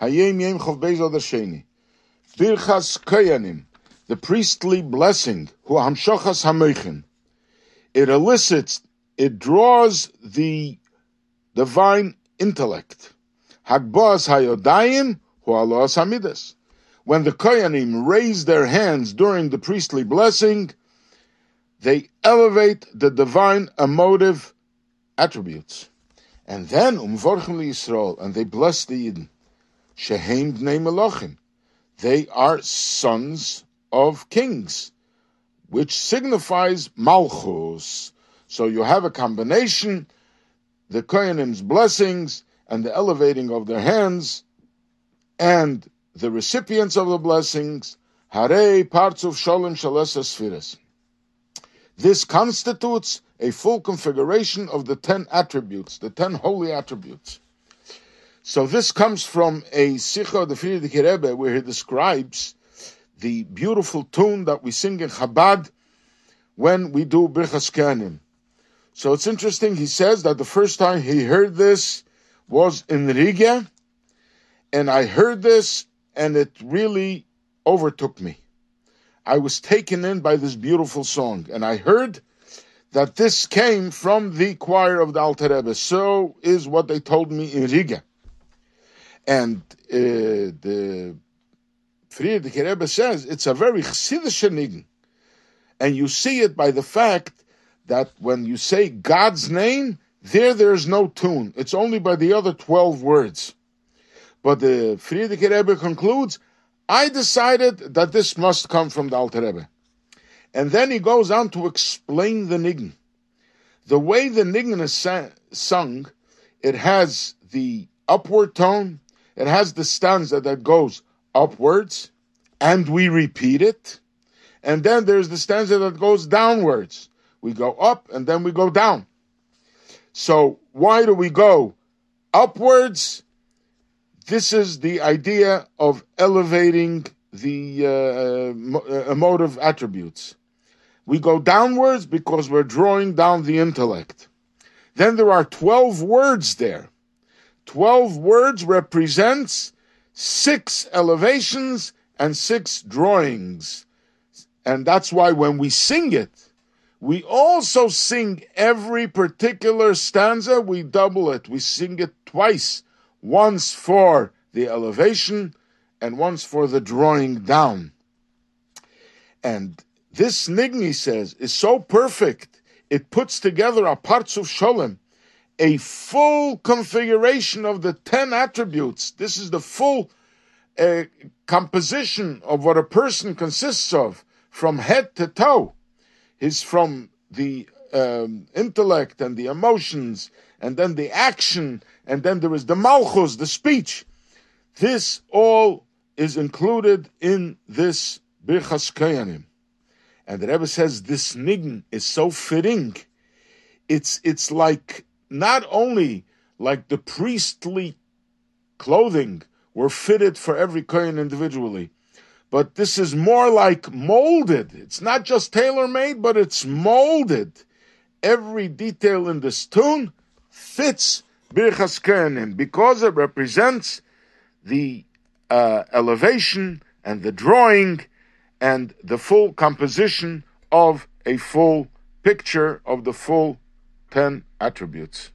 Hayom Yom Chov Beis. Birchas Kohanim, the priestly blessing, Hu Hamshachas Hamochin. It elicits, it draws the divine intellect. Hagbas Hayodayim, Hu Alos Hamidas. When the Kohanim raise their hands during the priestly blessing, they elevate the divine emotive attributes. And then umvorchim Yisrael, and they bless the Yidden. Shehem bnei melochim. They are sons of kings, which signifies malchus. So you have a combination, the Kohanim's blessings and the elevating of their hands, and the recipients of the blessings, hare partzuf shalom shalesa spheres. This constitutes a full configuration of the ten attributes, the ten holy attributes. So this comes from a Sikha of the Frierdiker Rebbe where he describes the beautiful tune that we sing in Chabad when we do Birchas Kohanim. So it's interesting, he says that the first time he heard this was in Riga, and I heard this and it really overtook me. I was taken in by this beautiful song, and I heard that this came from the choir of the Alter Rebbe. So is what they told me in Riga. And uh, the Frierdiker Rebbe says it's a very chassidish nigun. And you see it by the fact that when you say God's name, there there's no tune. It's only by the other 12 words. But the Frierdiker Rebbe concludes, I decided that this must come from the Alter Rebbe. And then he goes on to explain the nigun. The way the nigun is sung, it has the upward tone, it has the stanza that goes upwards, and we repeat it. And then there's the stanza that goes downwards. We go up and then we go down. So why do we go upwards? This is the idea of elevating the uh, emotive attributes. We go downwards because we're drawing down the intellect. Then there are 12 words there. 12 words represents six elevations and six drawings. And that's why when we sing it, we also sing every particular stanza, we double it. We sing it twice. Once for the elevation and once for the drawing down. And this Nigni says is so perfect, it puts together a partzuf Sholem a full configuration of the 10 attributes. This is the full uh, composition of what a person consists of from head to toe. Is from the um, intellect and the emotions, and then the action, and then there is the malchus, the speech. This all is included in this Birchas Kohanim. And the Rebbe says this nigun is so fitting. It's, it's like not only like the priestly clothing were fitted for every kohen individually, but this is more like molded. It's not just tailor made, but it's molded. Every detail in this tune fits Birchas Kohanim because it represents the uh, elevation and the drawing and the full composition of a full picture of the full ten attributes.